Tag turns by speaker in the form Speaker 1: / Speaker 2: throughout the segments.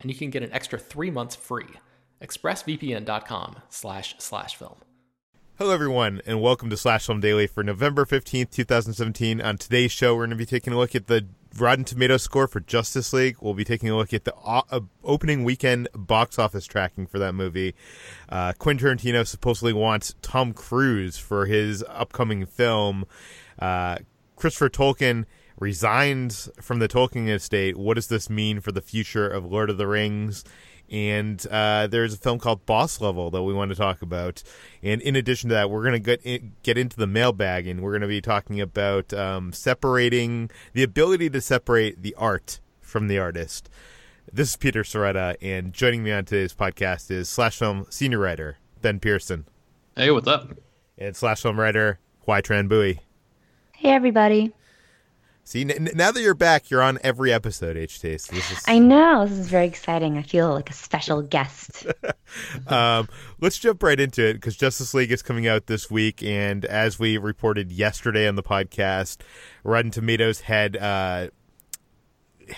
Speaker 1: and you can get an extra three months free. ExpressVPN.com slash slash film.
Speaker 2: Hello, everyone, and welcome to Slash Film Daily for November 15th, 2017. On today's show, we're going to be taking a look at the Rotten Tomatoes score for Justice League. We'll be taking a look at the uh, opening weekend box office tracking for that movie. Uh, Quentin Tarantino supposedly wants Tom Cruise for his upcoming film. Uh, Christopher Tolkien resigns from the Tolkien estate. What does this mean for the future of Lord of the Rings? And uh, there's a film called Boss Level that we want to talk about. And in addition to that, we're going to get in, get into the mailbag, and we're going to be talking about um, separating the ability to separate the art from the artist. This is Peter Sciretta, and joining me on today's podcast is Slash Film senior writer Ben Pearson.
Speaker 3: Hey, what's up?
Speaker 2: And Slash Film writer Hoai Tran Bui.
Speaker 4: Hey, everybody.
Speaker 2: See, n- now that you're back, you're on every episode, HT. So
Speaker 4: is... I know. This is very exciting. I feel like a special guest.
Speaker 2: um, let's jump right into it because Justice League is coming out this week. And as we reported yesterday on the podcast, Rotten Tomatoes had. Uh,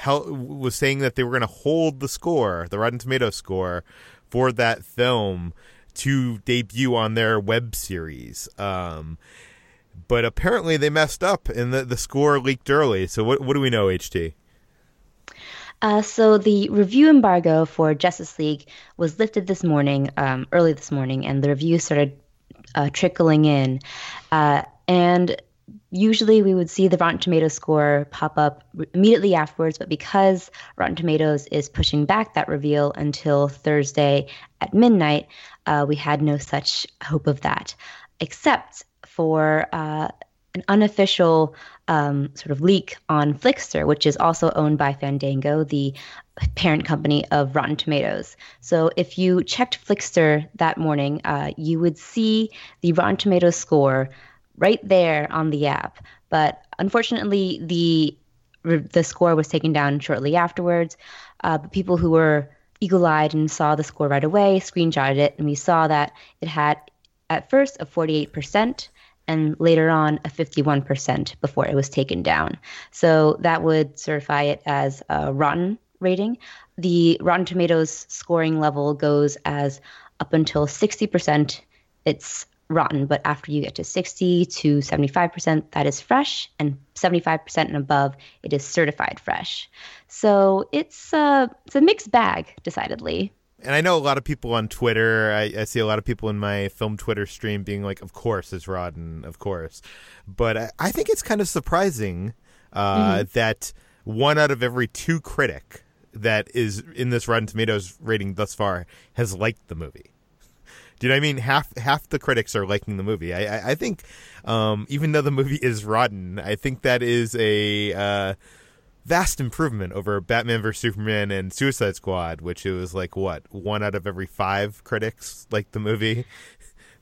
Speaker 2: was saying that they were going to hold the score, the Rotten Tomatoes score, for that film to debut on their web series. Um, but apparently they messed up and the, the score leaked early. So what what do we know, HT?
Speaker 4: Uh, so the review embargo for Justice League was lifted this morning, um, early this morning, and the reviews started uh, trickling in. Uh, and usually we would see the Rotten Tomatoes score pop up immediately afterwards, but because Rotten Tomatoes is pushing back that reveal until Thursday at midnight, uh, we had no such hope of that. Except for uh, an unofficial um, sort of leak on Flixster, which is also owned by Fandango, the parent company of Rotten Tomatoes. So if you checked Flixster that morning, uh, you would see the Rotten Tomatoes score right there on the app. But unfortunately, the the score was taken down shortly afterwards. Uh, but people who were eagle-eyed and saw the score right away screenshotted it, and we saw that it had at first a 48% and later on a 51% before it was taken down. So that would certify it as a rotten rating. The Rotten Tomatoes scoring level goes as up until 60%, it's rotten, but after you get to 60 to 75%, that is fresh, and 75% and above, it is certified fresh. So it's, uh, it's a mixed bag, decidedly
Speaker 2: and I know a lot of people on Twitter. I, I, see a lot of people in my film Twitter stream being like, "Of course, it's Rotten, of course," but I, I think it's kind of surprising uh, mm-hmm. that one out of every two critic that is in this Rotten Tomatoes rating thus far has liked the movie. Do you know what I mean? Half half the critics are liking the movie. I I, I think um, even though the movie is rotten, I think that is a uh, vast improvement over Batman vs Superman and Suicide Squad, which it was like what one out of every five critics like the movie.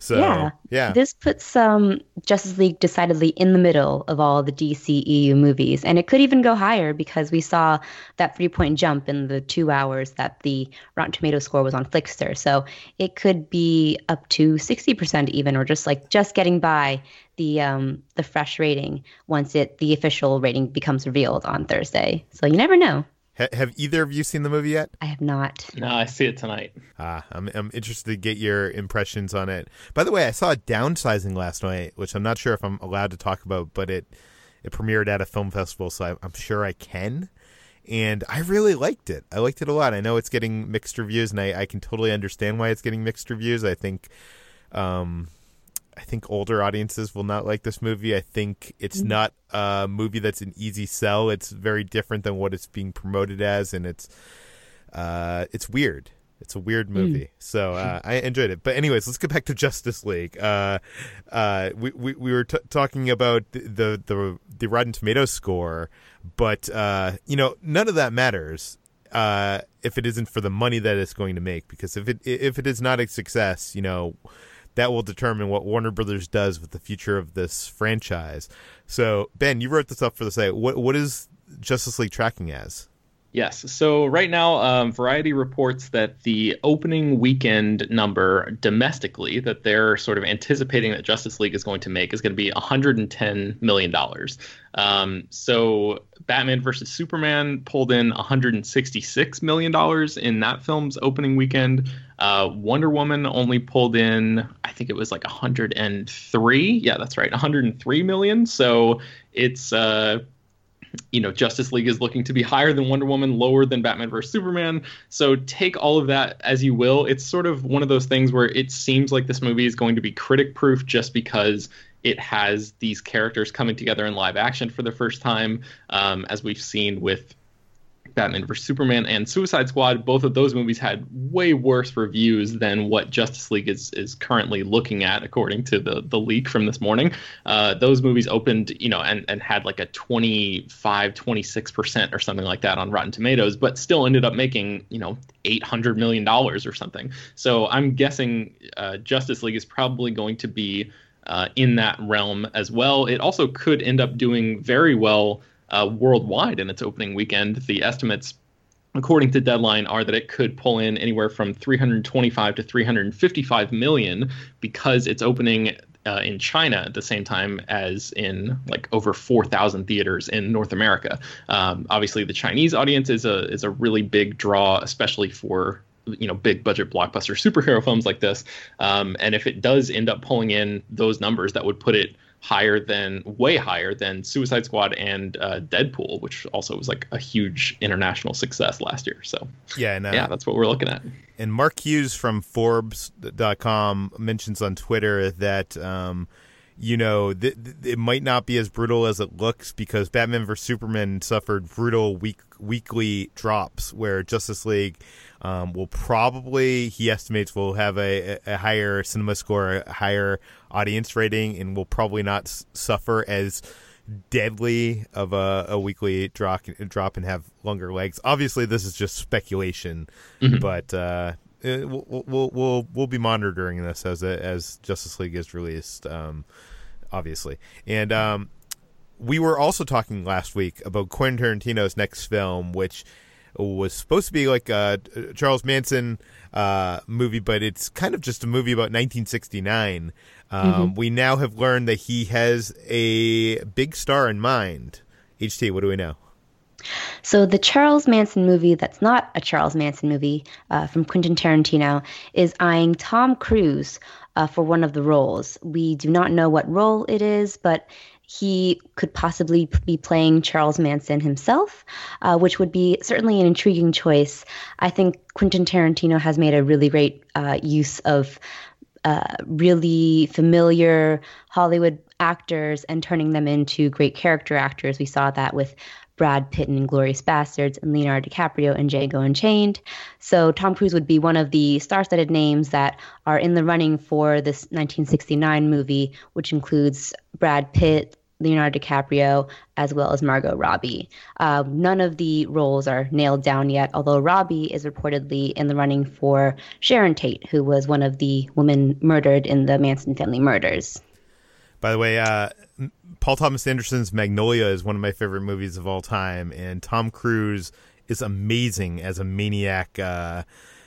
Speaker 2: So yeah, yeah.
Speaker 4: this puts um, Justice League decidedly in the middle of all the DCEU movies, and it could even go higher because we saw that three point jump in the two hours that the Rotten Tomato score was on Flixster. So it could be up to sixty percent even, or just like just getting by the um, the fresh rating once it the official rating becomes revealed on Thursday. So you never know.
Speaker 2: Ha- have either of you seen the movie yet?
Speaker 4: I have not.
Speaker 1: No, I see it tonight.
Speaker 2: Ah, I'm I'm interested to get your impressions on it. By the way, I saw Downsizing last night, which I'm not sure if I'm allowed to talk about, but it it premiered at a film festival, so I, I'm sure I can. And I really liked it. I liked it a lot. I know it's getting mixed reviews, and I, I can totally understand why it's getting mixed reviews. I think, um, I think older audiences will not like this movie. I think it's not a movie that's an easy sell. It's very different than what it's being promoted as, and it's uh, it's weird. It's a weird movie, so uh, I enjoyed it. But anyways, let's get back to Justice League. Uh, uh, we, we we were t- talking about the the the Rotten Tomatoes score, but uh, you know none of that matters uh, if it isn't for the money that it's going to make. Because if it if it is not a success, you know that will determine what Warner Brothers does with the future of this franchise. So Ben, you wrote this up for the site. What what is Justice League tracking as?
Speaker 1: Yes. So right now, um, Variety reports that the opening weekend number domestically that they're sort of anticipating that Justice League is going to make is going to be 110 million dollars. Um, so Batman versus Superman pulled in 166 million dollars in that film's opening weekend. Uh, Wonder Woman only pulled in, I think it was like 103. Yeah, that's right, 103 million. So it's uh, you know, Justice League is looking to be higher than Wonder Woman, lower than Batman vs Superman. So take all of that as you will. It's sort of one of those things where it seems like this movie is going to be critic proof just because it has these characters coming together in live action for the first time, um, as we've seen with Batman vs Superman and Suicide Squad, both of those movies had way worse reviews than what Justice League is is currently looking at, according to the the leak from this morning. Uh, those movies opened, you know, and and had like a 25, 26 percent or something like that on Rotten Tomatoes, but still ended up making, you know, eight hundred million dollars or something. So I'm guessing uh, Justice League is probably going to be uh, in that realm as well. It also could end up doing very well uh, worldwide in its opening weekend. The estimates, according to Deadline, are that it could pull in anywhere from 325 to 355 million because it's opening uh, in China at the same time as in like over 4,000 theaters in North America. Um, obviously, the Chinese audience is a is a really big draw, especially for you know big budget blockbuster superhero films like this. Um, and if it does end up pulling in those numbers, that would put it higher than way higher than Suicide Squad and uh, Deadpool, which also was like a huge international success last year. So
Speaker 2: Yeah, and uh,
Speaker 1: yeah, that's what we're looking at.
Speaker 2: and Mark Hughes from Forbes.com mentions on Twitter that um, you know th- th- it might not be as brutal as it looks because Batman vs Superman suffered brutal week weekly drops, where Justice League um, will probably he estimates will have a, a higher cinema score, a higher audience rating, and will probably not s- suffer as deadly of a, a weekly drop drop and have longer legs. Obviously, this is just speculation, but uh, it, we'll, we'll we'll we'll be monitoring this as as Justice League is released. Um, obviously, and um, we were also talking last week about Quentin Tarantino's next film, which was supposed to be like a Charles Manson uh, movie, but it's kind of just a movie about 1969. Um, We now have learned that he has a big star in mind. HT, what do we know?
Speaker 4: So the Charles Manson movie that's not a Charles Manson movie uh, from Quentin Tarantino is eyeing Tom Cruise uh, for one of the roles. We do not know what role it is, but he could possibly be playing Charles Manson himself, uh, which would be certainly an intriguing choice. I think Quentin Tarantino has made a really great uh, use of uh, really familiar Hollywood actors and turning them into great character actors. We saw that with Brad Pitt in Glorious Bastards and Leonardo DiCaprio in Django Unchained. So Tom Cruise would be one of the star-studded names that are in the running for this 1969 movie, which includes Brad Pitt, Leonardo DiCaprio, as well as Margot Robbie. Uh, none of the roles are nailed down yet, although Robbie is reportedly in the running for Sharon Tate, who was one of the women murdered in the Manson family murders.
Speaker 2: By the way, uh, Paul Thomas Anderson's Magnolia is one of my favorite movies of all time, and Tom Cruise is amazing as a maniac uh,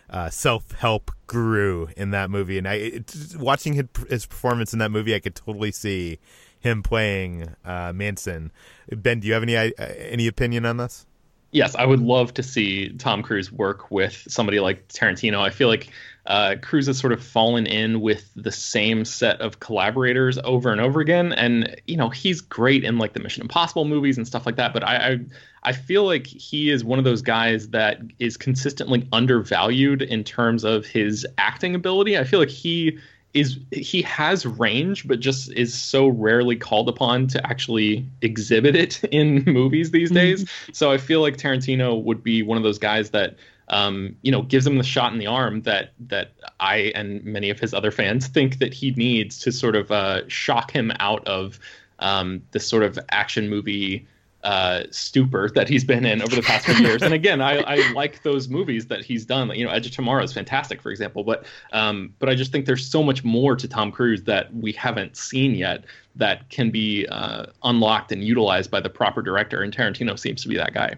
Speaker 2: uh, self help guru in that movie, and I it, watching his, his, performance in that movie, I could totally see him playing uh, Manson. Ben, do you have any uh, any opinion on this?
Speaker 1: Yes, I would love to see Tom Cruise work with somebody like Tarantino. I feel like uh, Cruise has sort of fallen in with the same set of collaborators over and over again, and you know he's great in like the Mission Impossible movies and stuff like that. But I, I, I feel like he is one of those guys that is consistently undervalued in terms of his acting ability. I feel like he is he has range, but just is so rarely called upon to actually exhibit it in movies these days. so I feel like Tarantino would be one of those guys that um, you know, gives him the shot in the arm that that I and many of his other fans think that he needs to sort of uh, shock him out of um, this sort of action movie uh, stupor that he's been in over the past few years. And again, I, I, like those movies that he's done. You know, Edge of Tomorrow is fantastic, for example. But um, but I just think there's so much more to Tom Cruise that we haven't seen yet that can be uh, unlocked and utilized by the proper director. And Tarantino seems to be that guy.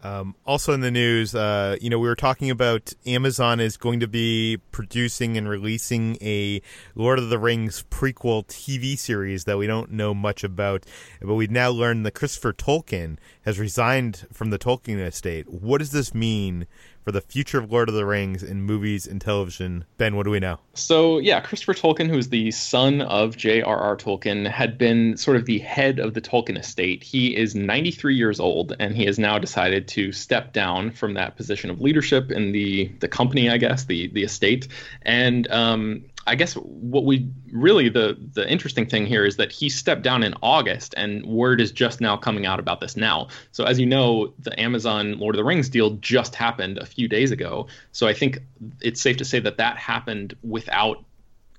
Speaker 2: Um, also in the news, uh, you know, we were talking about Amazon is going to be producing and releasing a Lord of the Rings prequel TV series that we don't know much about, but we've now learned that Christopher Tolkien has resigned from the Tolkien estate. What does this mean for the future of Lord of the Rings in movies and television. Ben, what do we know?
Speaker 1: So, yeah, Christopher Tolkien, who's the son of J.R.R. Tolkien, had been sort of the head of the Tolkien estate. He is 93 years old, and he has now decided to step down from that position of leadership in the the company, I guess, the the estate. And um, I guess what we really the the interesting thing here is that he stepped down in August, and word is just now coming out about this now. So as you know, the Amazon Lord of the Rings deal just happened a few days ago. So I think it's safe to say that that happened without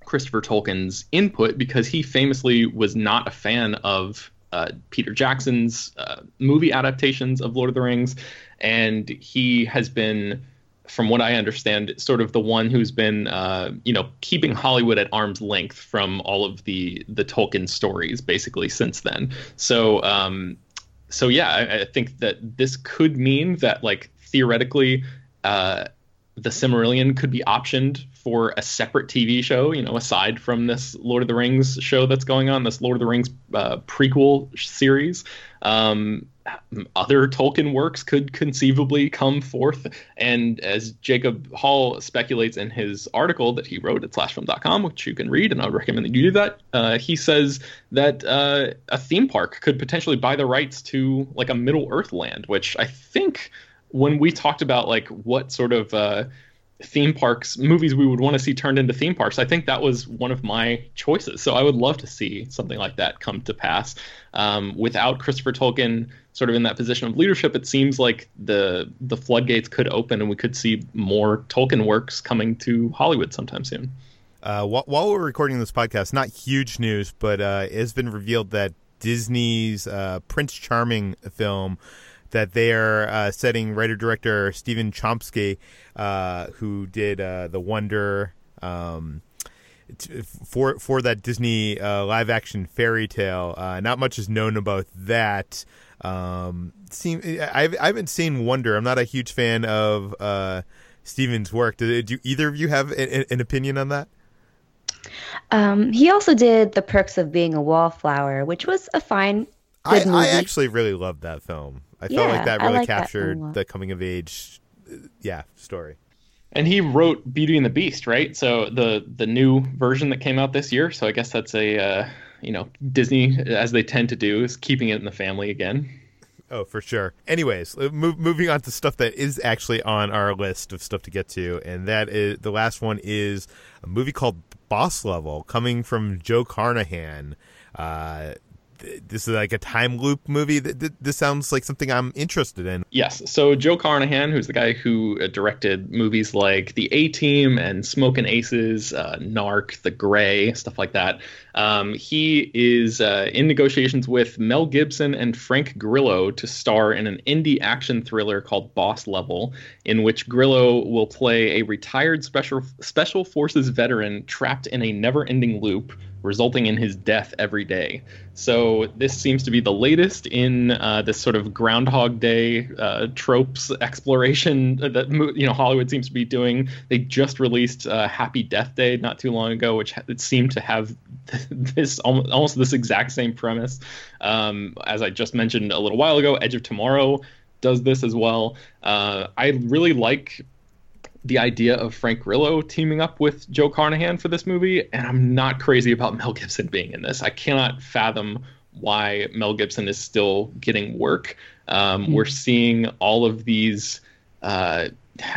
Speaker 1: Christopher Tolkien's input because he famously was not a fan of uh, Peter Jackson's uh, movie adaptations of Lord of the Rings, and he has been from what I understand, sort of the one who's been, uh, you know, keeping Hollywood at arm's length from all of the the Tolkien stories, basically since then. So, um, so yeah, I, I think that this could mean that, like, theoretically, uh, the Silmarillion could be optioned for a separate TV show, you know, aside from this Lord of the Rings show that's going on, this Lord of the Rings uh, prequel series. Um, other Tolkien works could conceivably come forth. And as Jacob Hall speculates in his article that he wrote at slashfilm.com, which you can read, and I would recommend that you do that, uh, he says that uh, a theme park could potentially buy the rights to like a Middle Earth land, which I think when we talked about like what sort of uh, theme parks movies we would want to see turned into theme parks i think that was one of my choices so i would love to see something like that come to pass um, without christopher tolkien sort of in that position of leadership it seems like the the floodgates could open and we could see more tolkien works coming to hollywood sometime soon
Speaker 2: uh, while, while, we're recording this podcast not huge news but uh, it has been revealed that disney's uh, prince charming film that they are uh, setting writer director Stephen Chbosky, uh, who did uh, the Wonder. Um, for for that Disney live action fairy tale, not much is known about that. Um, seem I've I haven't seen Wonder. I'm not a huge fan of uh, Stephen's work. Do, do either of you have an, an opinion on that?
Speaker 4: Um, he also did The Perks of Being a Wallflower, which was a fine.
Speaker 2: I, I, actually really loved that film. I yeah, felt like that really like captured that the coming of age, yeah, story.
Speaker 1: And he wrote Beauty and the Beast, right? So the the new version that came out this year. So I guess that's a uh, you know Disney, as they tend to do, is keeping it in the family again.
Speaker 2: Oh, for sure. Anyways, uh, move, moving on to stuff that is actually on our list of stuff to get to, and that is the last one is a movie called Boss Level, coming from Joe Carnahan. Uh, this is like a time loop movie. This sounds like something I'm interested in.
Speaker 1: Yes. So Joe Carnahan, who's the guy who uh, directed movies like The A Team and Smokin' Aces, uh, Narc, The Grey, stuff like that. Um, he is uh, in negotiations with Mel Gibson and Frank Grillo to star in an indie action thriller called Boss Level, in which Grillo will play a retired special special forces veteran trapped in a never-ending loop resulting in his death every day. So this seems to be the latest in uh, this sort of Groundhog Day uh, tropes exploration that you know Hollywood seems to be doing. They just released uh, Happy Death Day not too long ago, which it seemed to have this almost, this exact same premise. Um, as I just mentioned a little while ago, Edge of Tomorrow does this as well. Uh, I really like the idea of Frank Grillo teaming up with Joe Carnahan for this movie, and I'm not crazy about Mel Gibson being in this. I cannot fathom why Mel Gibson is still getting work. Um, mm-hmm. We're seeing all of these uh,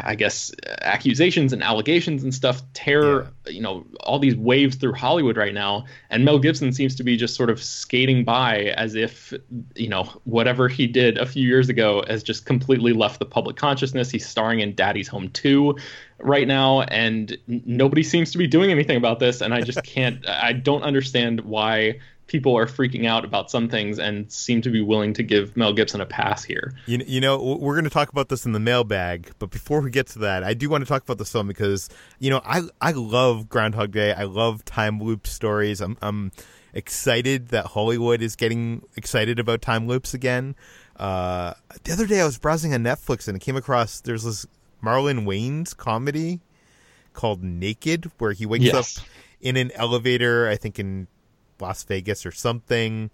Speaker 1: I guess accusations and allegations and stuff tear yeah. you know all these waves through Hollywood right now and Mel Gibson seems to be just sort of skating by as if you know whatever he did a few years ago has just completely left the public consciousness he's starring in Daddy's Home 2 right now and nobody seems to be doing anything about this and I just can't I don't understand why people are freaking out about some things and seem to be willing to give Mel Gibson a pass here.
Speaker 2: You, you know, we're going to talk about this in the mailbag, but before we get to that, I do want to talk about the film because, you know, I I love Groundhog Day. I love time loop stories. I'm I'm excited that Hollywood is getting excited about time loops again. Uh, the other day I was browsing on Netflix and I came across there's this Marlon Wayans comedy called Naked where he wakes yes. up in an elevator, I think in Las Vegas or something.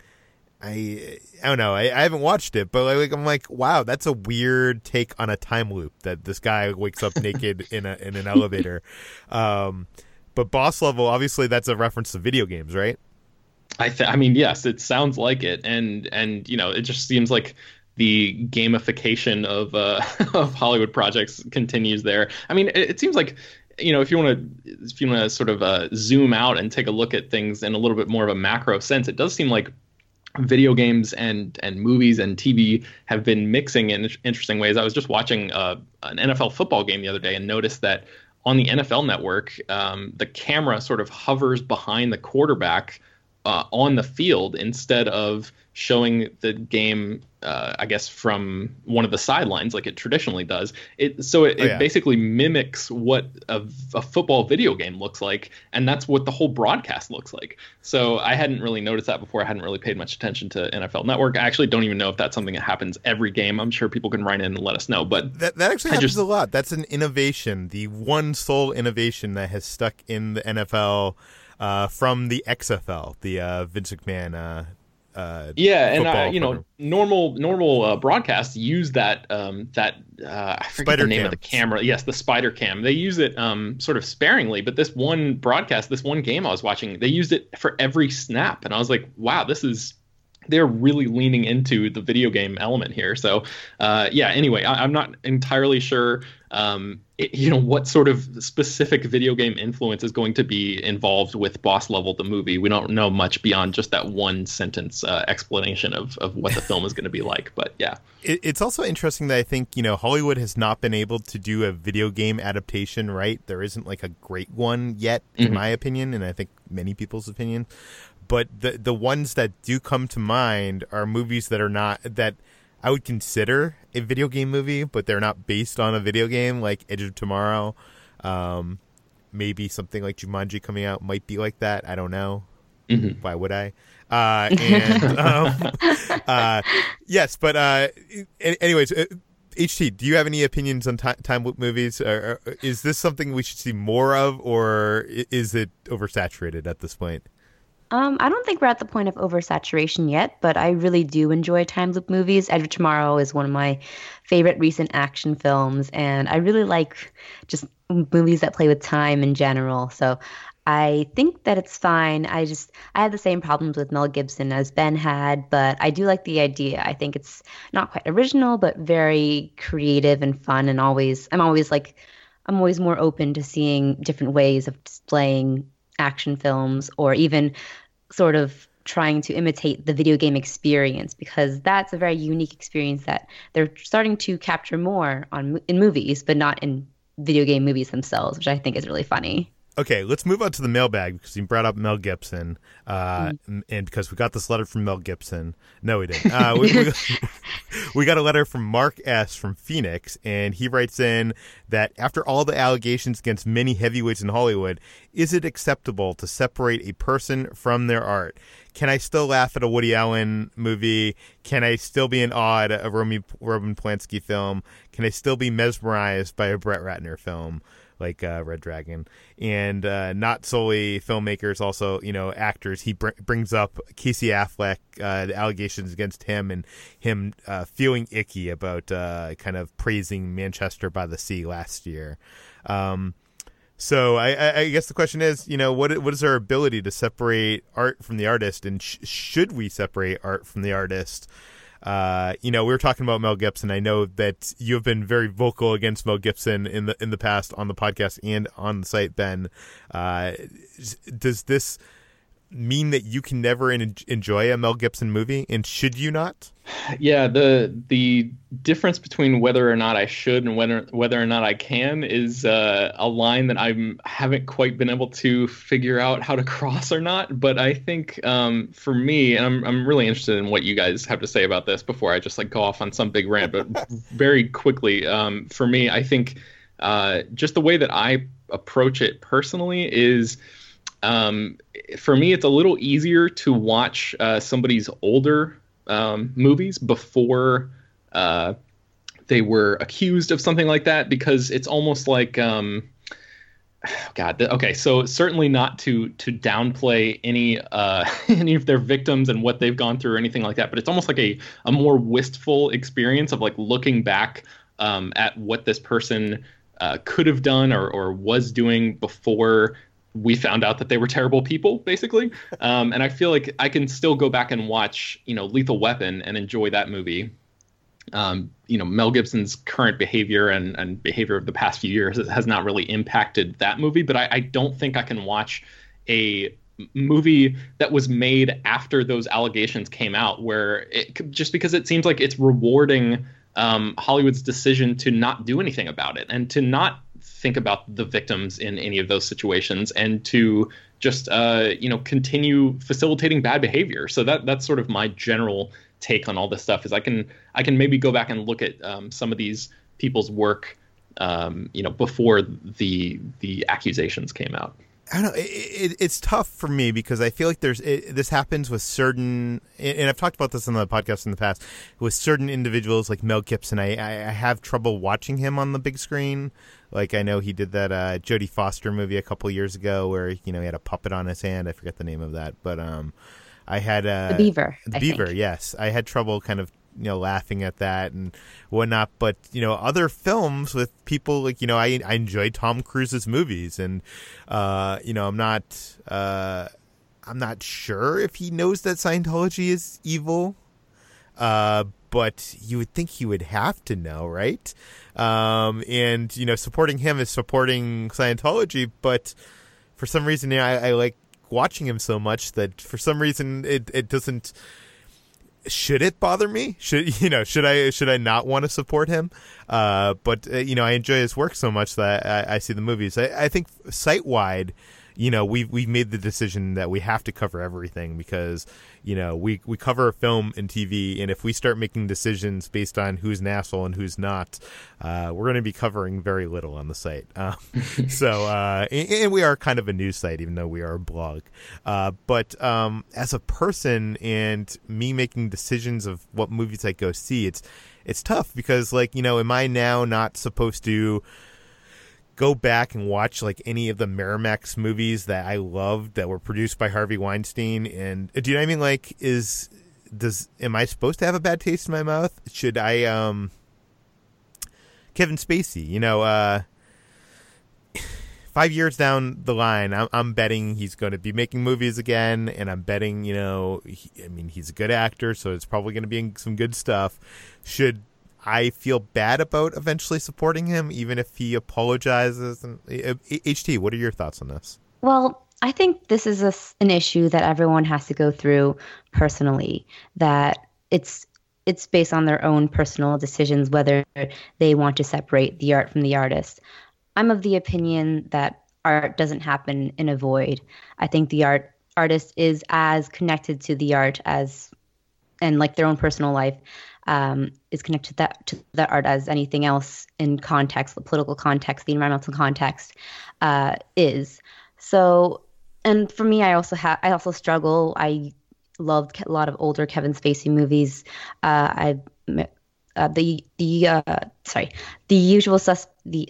Speaker 2: I I don't know. I, I haven't watched it, but like I'm like, wow, that's a weird take on a time loop that this guy wakes up naked in a in an elevator. Um, but boss level, obviously, that's a reference to video games, right?
Speaker 1: I th- I mean, yes, it sounds like it, and and you know, it just seems like the gamification of uh, of Hollywood projects continues there. I mean, it, it seems like you know, if you want to, if you want to sort of uh, zoom out and take a look at things in a little bit more of a macro sense, it does seem like video games and and movies and TV have been mixing in interesting ways. I was just watching uh, an NFL football game the other day and noticed that on the NFL Network, um, the camera sort of hovers behind the quarterback uh, on the field instead of showing the game uh, I guess from one of the sidelines like it traditionally does. It so it, oh, yeah. it basically mimics what a, a, football video game looks like, and that's what the whole broadcast looks like. So I hadn't really noticed that before. I hadn't really paid much attention to NFL Network. I actually don't even know if that's something that happens every game. I'm sure people can write in and let us know. But
Speaker 2: that that actually I happens just, a lot. That's an innovation, the one sole innovation that has stuck in the NFL. Uh, from the XFL, the uh, Vince McMahon uh, uh,
Speaker 1: yeah, and uh, you know, normal normal uh, broadcasts use that um, that uh, I forget spider the name cams. of the camera. Yes, the spider cam. They use it um, sort of sparingly, but this one broadcast, this one game I was watching, they used it for every snap, and I was like, wow, this is they're really leaning into the video game element here. So, uh, yeah. Anyway, I, am not entirely sure, um, you know, what sort of specific video game influence is going to be involved with Boss Level, the movie. We don't know much beyond just that one sentence uh, explanation of of what the film is going to be like. But yeah,
Speaker 2: it, it's also interesting that I think you know Hollywood has not been able to do a video game adaptation. Right, there isn't like a great one yet, in mm-hmm. my opinion, and I think many people's opinion but the the ones that do come to mind are movies that are not that I would consider a video game movie, but they're not based on a video game, like Edge of Tomorrow. Um, maybe something like Jumanji coming out might be like that. I don't know. Mm-hmm. Why would I? Uh, and um, uh, yes, but uh, anyways, HT, uh, do you have any opinions on t- time loop movies? Or, or is this something we should see more of, or is it oversaturated at this point?
Speaker 4: Um, I don't think we're at the point of oversaturation yet, but I really do enjoy time loop movies. Edge of Tomorrow is one of my favorite recent action films, and I really like just movies that play with time in general. So I think that it's fine. I just I have the same problems with Mel Gibson as Ben had, but I do like the idea. I think it's not quite original, but very creative and fun. And always, I'm always like, I'm always more open to seeing different ways of displaying action films or even sort of trying to imitate the video game experience because that's a very unique experience that they're starting to capture more on in movies but not in video game movies themselves which i think is really funny
Speaker 2: okay, let's move on to the mailbag because you brought up Mel Gibson, uh, mm. and because we got this letter from Mel Gibson. No, we didn't. Uh, we, we, we, got a letter from Mark S. from Phoenix, and he writes in that after all the allegations against many heavyweights in Hollywood, is it acceptable to separate a person from their art? Can I still laugh at a Woody Allen movie? Can I still be in awe at a Roman, Roman Polanski film? Can I still be mesmerized by a Brett Ratner film? Like uh, Red Dragon, and uh, not solely filmmakers, also you know actors. He br- brings up Casey Affleck, uh, the allegations against him, and him uh, feeling icky about uh, kind of praising Manchester by the Sea last year. Um, so I, I, guess the question is, you know, what what is our ability to separate art from the artist, and sh- should we separate art from the artist? Uh, you know, we were talking about Mel Gibson. I know that you have been very vocal against Mel Gibson in the in the past on the podcast and on the site. Ben, uh, does this mean that you can never enjoy a Mel Gibson movie, and should you not?
Speaker 1: Yeah, the the difference between whether or not I should and whether whether or not I can is uh, a line that I haven't quite been able to figure out how to cross or not. But I think um, for me, and I'm I'm really interested in what you guys have to say about this before I just like go off on some big rant. But very quickly, um, for me, I think uh, just the way that I approach it personally is um, for me, it's a little easier to watch uh, somebody's older um, movies before uh, they were accused of something like that because it's almost like. Um, God, okay, so certainly not to to downplay any uh, any of their victims and what they've gone through or anything like that, but it's almost like a a more wistful experience of like looking back um, at what this person uh, could have done or or was doing before we found out that they were terrible people, basically. Um, and I feel like I can still go back and watch, you know, Lethal Weapon and enjoy that movie. Um, you know, Mel Gibson's current behavior and, and behavior of the past few years has not really impacted that movie, but I, I don't think I can watch a movie that was made after those allegations came out where it just because it seems like it's rewarding um, Hollywood's decision to not do anything about it and to not think about the victims in any of those situations and to just uh, you know continue facilitating bad behavior. So that that's sort of my general take on all this stuff. Is I can I can maybe go back and look at um, some of these people's work, um, you know, before the the accusations came out.
Speaker 2: I don't know. It, it, it's tough for me because I feel like there's it, this happens with certain, and I've talked about this on the podcast in the past with certain individuals like Mel Gibson. I, I have trouble watching him on the big screen. Like I know he did that uh, Jodie Foster movie a couple years ago where you know he had a puppet on his hand. I forget the name of that, but um, I had uh,
Speaker 4: the Beaver.
Speaker 2: The
Speaker 4: I
Speaker 2: Beaver,
Speaker 4: think.
Speaker 2: yes. I had trouble kind of you know laughing at that and whatnot but you know other films with people like you know i i enjoy tom cruise's movies and uh you know i'm not uh i'm not sure if he knows that scientology is evil uh but you would think he would have to know right um and you know supporting him is supporting scientology but for some reason you know, I, I like watching him so much that for some reason it, it doesn't should it bother me? Should you know? Should I should I not want to support him? Uh, but uh, you know, I enjoy his work so much that I, I see the movies. I, I think site wide, you know, we've we've made the decision that we have to cover everything because you know we we cover film and TV, and if we start making decisions based on who's an asshole and who's not, uh, we're going to be covering very little on the site. Um, so, uh, and, and, we are kind of a news site, even though we are a blog. Uh, but um, as a person and me making decisions of what movies I go see, it's it's tough because like you know, am I now not supposed to? Go back and watch like any of the Miramax movies that I loved that were produced by Harvey Weinstein. And do you know what I mean? Like, is does am I supposed to have a bad taste in my mouth? Should I um Kevin Spacey? You know, uh five years down the line, I'm, I'm betting he's going to be making movies again, and I'm betting, you know, he, I mean, he's a good actor, so it's probably going to be some good stuff. Should I feel bad about eventually supporting him, even if he apologizes. And HT, uh, what are your thoughts on this?
Speaker 4: Well, I think this is a, an issue that everyone has to go through personally. That it's it's based on their own personal decisions whether they want to separate the art from the artist. I'm of the opinion that art doesn't happen in a void. I think the art artist is as connected to the art as and like their own personal life um, is connected to that to that art as anything else in context, the political context, the environmental context uh, is. So, and for me, I also have I also struggle. I loved a lot of older Kevin Spacey movies. Uh, I uh, the the uh, sorry the usual sus the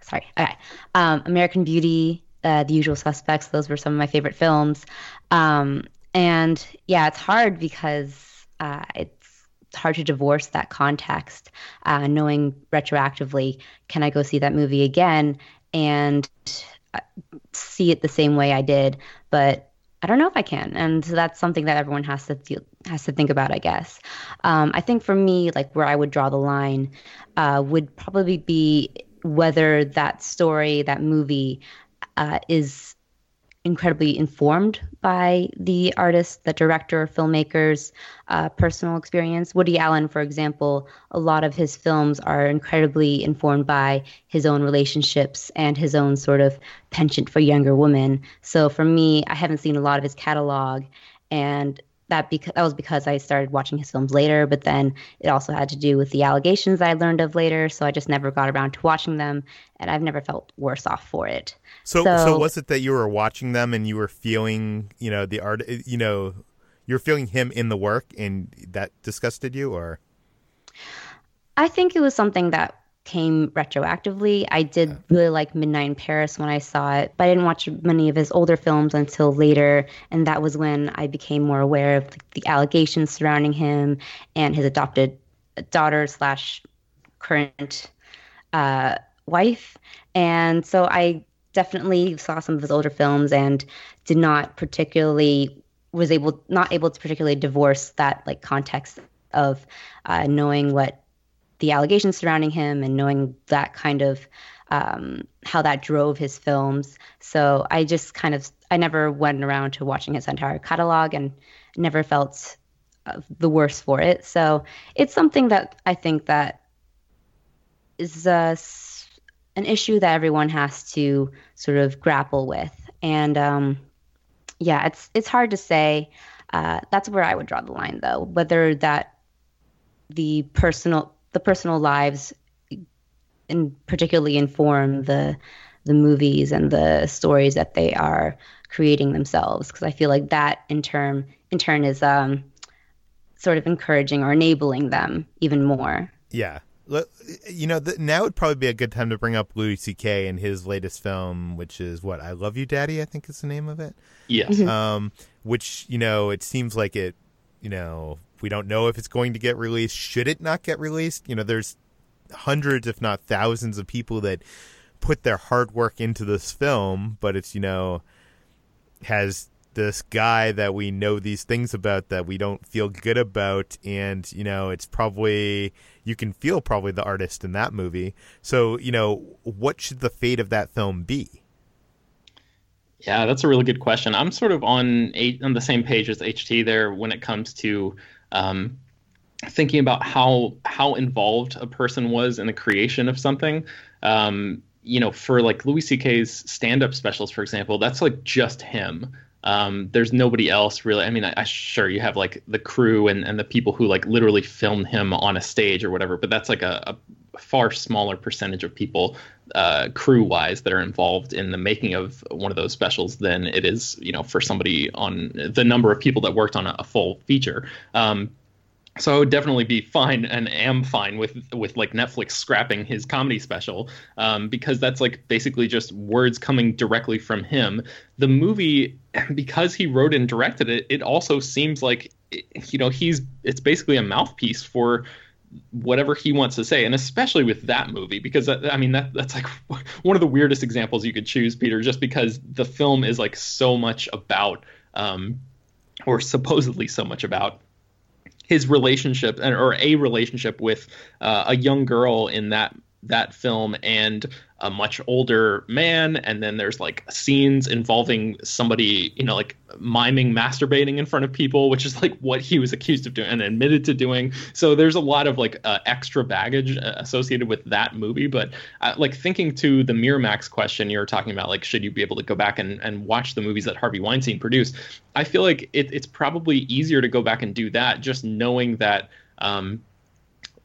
Speaker 4: sorry okay um, American Beauty, uh, The Usual Suspects. Those were some of my favorite films. Um, and yeah, it's hard because uh, it's hard to divorce that context, uh, knowing retroactively, can I go see that movie again and uh, see it the same way I did? But I don't know if I can, and so that's something that everyone has to feel, has to think about, I guess. Um, I think for me, like where I would draw the line, uh, would probably be whether that story, that movie, uh, is incredibly informed by the artist, the director, filmmaker's uh, personal experience. Woody Allen, for example, a lot of his films are incredibly informed by his own relationships and his own sort of penchant for younger women. So for me, I haven't seen a lot of his catalog, and that because that was because I started watching his films later, but then it also had to do with the allegations that I learned of later, so I just never got around to watching them, and I've never felt worse off for it.
Speaker 2: So, so, so was it that you were watching them and you were feeling, you know, the art, eh, you know, you're feeling him in the work, and that disgusted you, or?
Speaker 4: I think it was something that came retroactively. I did really like Midnight in Paris when I saw it, but I didn't watch many of his older films until later, and that was when I became more aware of the allegations surrounding him and his adopted daughter slash current uh, wife. And so I definitely saw some of his older films and did not particularly was able not able to particularly divorce that like context of uh, knowing what the allegations surrounding him and knowing that kind of um, how that drove his films. So I just kind of I never went around to watching his entire catalog and never felt uh, the worse for it. So it's something that I think that is uh, an issue that everyone has to sort of grapple with. And um, yeah, it's it's hard to say. Uh, that's where I would draw the line, though. Whether that the personal the personal lives and particularly inform the the movies and the stories that they are creating themselves because I feel like that in turn in turn is um, sort of encouraging or enabling them even more.
Speaker 2: Yeah. You know, the, now would probably be a good time to bring up Louis C.K. and his latest film, which is what I Love You, Daddy. I think is the name of it.
Speaker 1: Yes. Mm-hmm.
Speaker 2: Um, which you know, it seems like it, you know, we don't know if it's going to get released. Should it not get released? You know, there's hundreds, if not thousands, of people that put their hard work into this film, but it's, you know, has this guy that we know these things about that we don't feel good about and you know it's probably you can feel probably the artist in that movie so you know what should the fate of that film be
Speaker 1: yeah that's a really good question i'm sort of on eight on the same page as ht there when it comes to um, thinking about how how involved a person was in the creation of something. Um, you know, for like Louis C.K.'s stand-up specials, for example, that's like just him. Um, there's nobody else really. I mean, I, I, sure you have like the crew and, and the people who like literally filmed him on a stage or whatever, but that's like a, a far smaller percentage of people, uh, crew wise, that are involved in the making of one of those specials than it is, you know, for somebody on the number of people that worked on a, a full feature. Um, so I would definitely be fine and am fine with with like Netflix scrapping his comedy special um, because that's like basically just words coming directly from him. The movie, because he wrote and directed it, it also seems like you know he's it's basically a mouthpiece for whatever he wants to say and especially with that movie because i mean that that's like one of the weirdest examples you could choose peter just because the film is like so much about um, or supposedly so much about his relationship or a relationship with uh, a young girl in that that film and a much older man, and then there's like scenes involving somebody, you know, like miming masturbating in front of people, which is like what he was accused of doing and admitted to doing. So there's a lot of like uh, extra baggage uh, associated with that movie. But uh, like thinking to the Miramax question you were talking about, like should you be able to go back and, and watch the movies that Harvey Weinstein produced? I feel like it, it's probably easier to go back and do that, just knowing that. Um,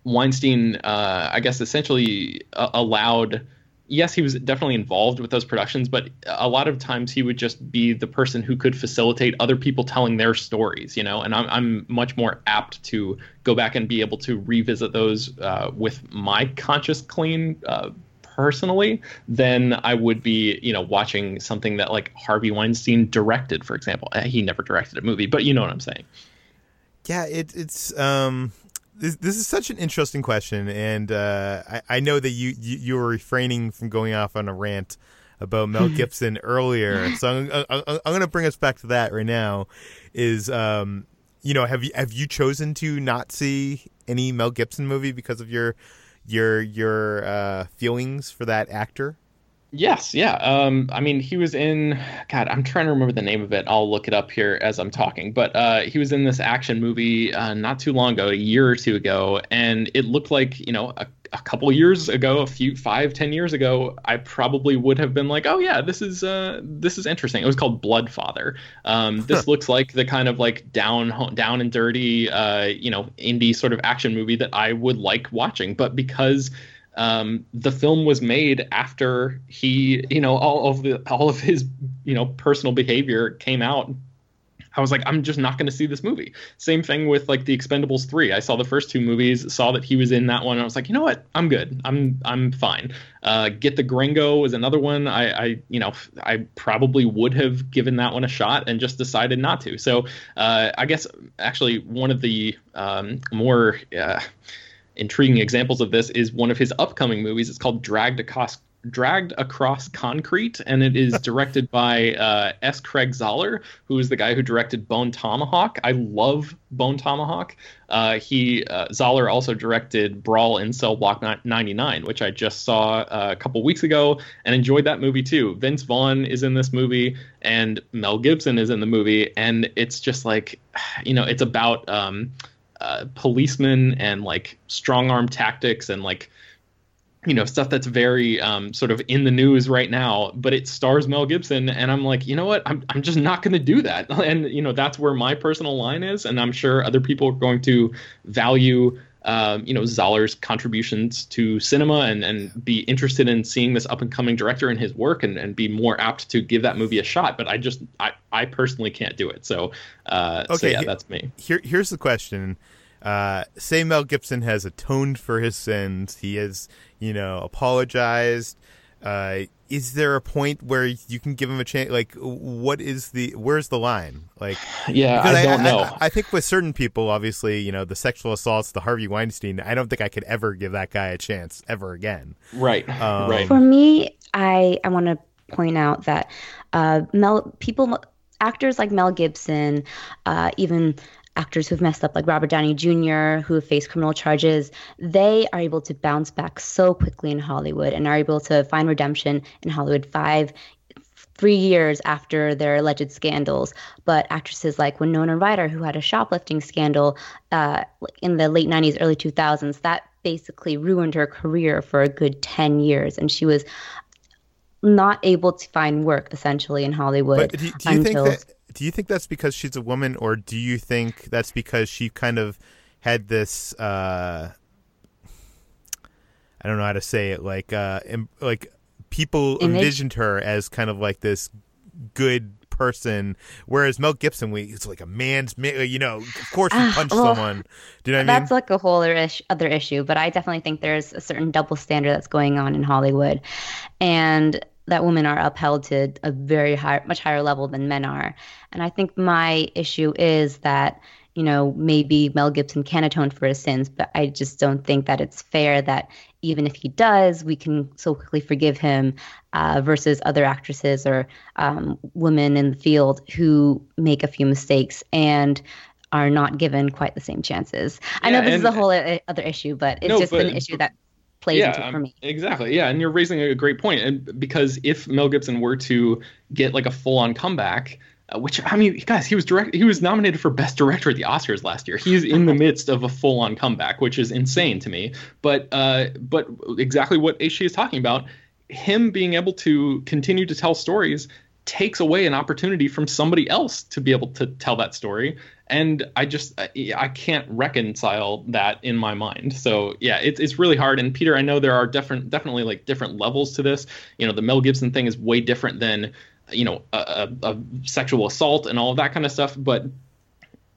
Speaker 1: Weinstein, uh, I guess, essentially uh, allowed yes, he was definitely involved with those productions, but a lot of times he would just be the person who could facilitate other people telling their stories, you know. And I'm I'm much more apt to go back and be able to revisit those uh, with my conscious clean. Uh, personally than I would be, you know, watching something that like Harvey Weinstein directed, for example. Uh, he never directed a movie, but you know what I'm saying.
Speaker 2: Yeah, it, it's um, this, this is such an interesting question, and uh, I, I, know that you, you, you were refraining from going off on a rant about Mel Gibson earlier, so I'm, I'm, I'm going to bring us back to that right now. Is um, you know, have you have you chosen to not see any Mel Gibson movie because of your your your uh, feelings for that actor?
Speaker 1: Yes, yeah. Um, I mean, he was in. God, I'm trying to remember the name of it. I'll look it up here as I'm talking. But uh, he was in this action movie uh, not too long ago, a year or two ago, and it looked like you know a, a couple years ago, a few five, ten years ago, I probably would have been like, oh yeah, this is uh, this is interesting. It was called Blood Father. Um, this looks like the kind of like down down and dirty, uh, you know, indie sort of action movie that I would like watching. But because um, the film was made after he, you know, all of the all of his, you know, personal behavior came out. I was like, I'm just not going to see this movie. Same thing with like the Expendables three. I saw the first two movies, saw that he was in that one. I was like, you know what, I'm good. I'm I'm fine. Uh, Get the Gringo was another one. I, I you know I probably would have given that one a shot and just decided not to. So uh, I guess actually one of the um, more uh, intriguing examples of this is one of his upcoming movies. It's called Dragged Across Dragged Across Concrete, and it is directed by uh, S. Craig Zahler, who is the guy who directed Bone Tomahawk. I love Bone Tomahawk. Uh, he uh, Zahler also directed Brawl in Cell Block 99, which I just saw uh, a couple weeks ago and enjoyed that movie too. Vince Vaughn is in this movie, and Mel Gibson is in the movie, and it's just like, you know, it's about. Um, uh, policemen and like strong arm tactics and like you know stuff that's very um, sort of in the news right now but it stars mel gibson and i'm like you know what? I'm, I'm just not going to do that. And you know that's where my personal line is and i'm sure other people are going to value um, you know Zahler's contributions to cinema and, and be interested in seeing this up and coming director and his work and, and be more apt to give that movie a shot. But I just I, I personally can't do it. So uh, okay, so yeah, that's me.
Speaker 2: Here here's the question. Uh, say Mel Gibson has atoned for his sins. He has, you know, apologized. Uh, is there a point where you can give him a chance? Like, what is the where's the line? Like,
Speaker 1: yeah, I don't
Speaker 2: I,
Speaker 1: know.
Speaker 2: I, I, think with certain people, obviously, you know, the sexual assaults, the Harvey Weinstein. I don't think I could ever give that guy a chance ever again.
Speaker 1: Right, um, right.
Speaker 4: For me, I I want to point out that uh, Mel people actors like Mel Gibson, uh, even actors who've messed up, like Robert Downey Jr., who have faced criminal charges, they are able to bounce back so quickly in Hollywood and are able to find redemption in Hollywood five, three years after their alleged scandals. But actresses like Winona Ryder, who had a shoplifting scandal uh, in the late 90s, early 2000s, that basically ruined her career for a good 10 years. And she was not able to find work essentially in Hollywood.
Speaker 2: But do, do you until... think that do you think that's because she's a woman, or do you think that's because she kind of had this? Uh, I don't know how to say it. Like, uh, like people Image? envisioned her as kind of like this good person, whereas Mel Gibson, we it's like a man's, you know, of course he ah, punched well, someone. Do you know what I
Speaker 4: mean? That's like a whole other issue, other issue, but I definitely think there's a certain double standard that's going on in Hollywood, and that women are upheld to a very high, much higher level than men are. And I think my issue is that, you know, maybe Mel Gibson can atone for his sins, but I just don't think that it's fair that even if he does, we can so quickly forgive him uh, versus other actresses or um, women in the field who make a few mistakes and are not given quite the same chances. Yeah, I know this is a whole other issue, but it's no, just but, an issue that plays
Speaker 1: yeah,
Speaker 4: into it for me.
Speaker 1: Exactly. Yeah, and you're raising a great point. And because if Mel Gibson were to get like a full-on comeback, uh, which I mean, guys, he was direct. He was nominated for best director at the Oscars last year. He's in the midst of a full-on comeback, which is insane to me. But uh, but exactly what HT is talking about, him being able to continue to tell stories takes away an opportunity from somebody else to be able to tell that story and i just i can't reconcile that in my mind. So yeah it's, it's really hard. And peter i know there are different definitely like different levels to this. You know the mel gibson thing is way different than you know a, a, a sexual assault and all of that kind of stuff. But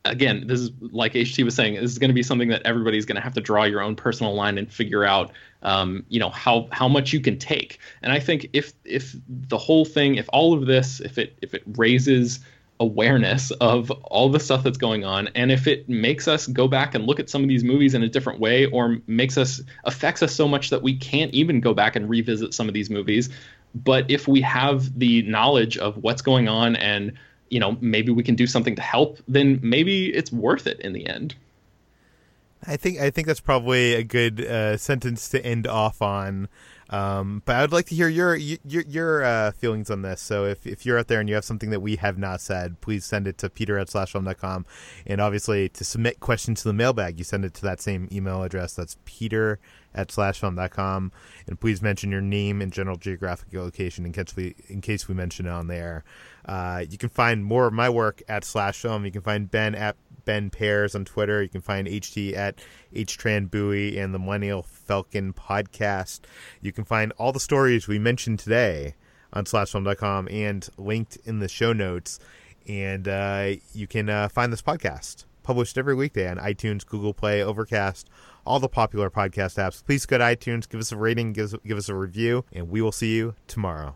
Speaker 1: again, this is like HT was saying, this is going to be something that everybody's going to have to draw your own personal line and figure out, um, you know, how how much you can take. And I think if if the whole thing, if all of this, if it if it raises awareness of all the stuff that's going on. And if it makes us go back and look at some of these movies in a different way or makes us affects us so much that we can't even go back and revisit some of these movies. But if we have the knowledge of what's going on and you know maybe we can do something to help then maybe it's worth it in the end.
Speaker 2: I think I think that's probably a good uh, sentence to end off on. Um, but I'd like to hear your your, your uh, feelings on this. So if, if you're out there and you have something that we have not said, please send it to peter at slashfilm.com. And obviously, to submit questions to the mailbag, you send it to that same email address. That's peter at slashfilm.com. And please mention your name and general geographic location in case we, in case we mention it on there. Uh, you can find more of my work at Slashfilm. You can find Ben at Ben Pears on Twitter. You can find HT at HTranBui and the Millennial Falcon podcast. You can find all the stories we mentioned today on slashfilm.com and linked in the show notes. And uh, you can uh, find this podcast published every weekday on iTunes, Google Play, Overcast, all the popular podcast apps. Please go to iTunes, give us a rating, give us, give us a review, and we will see you tomorrow.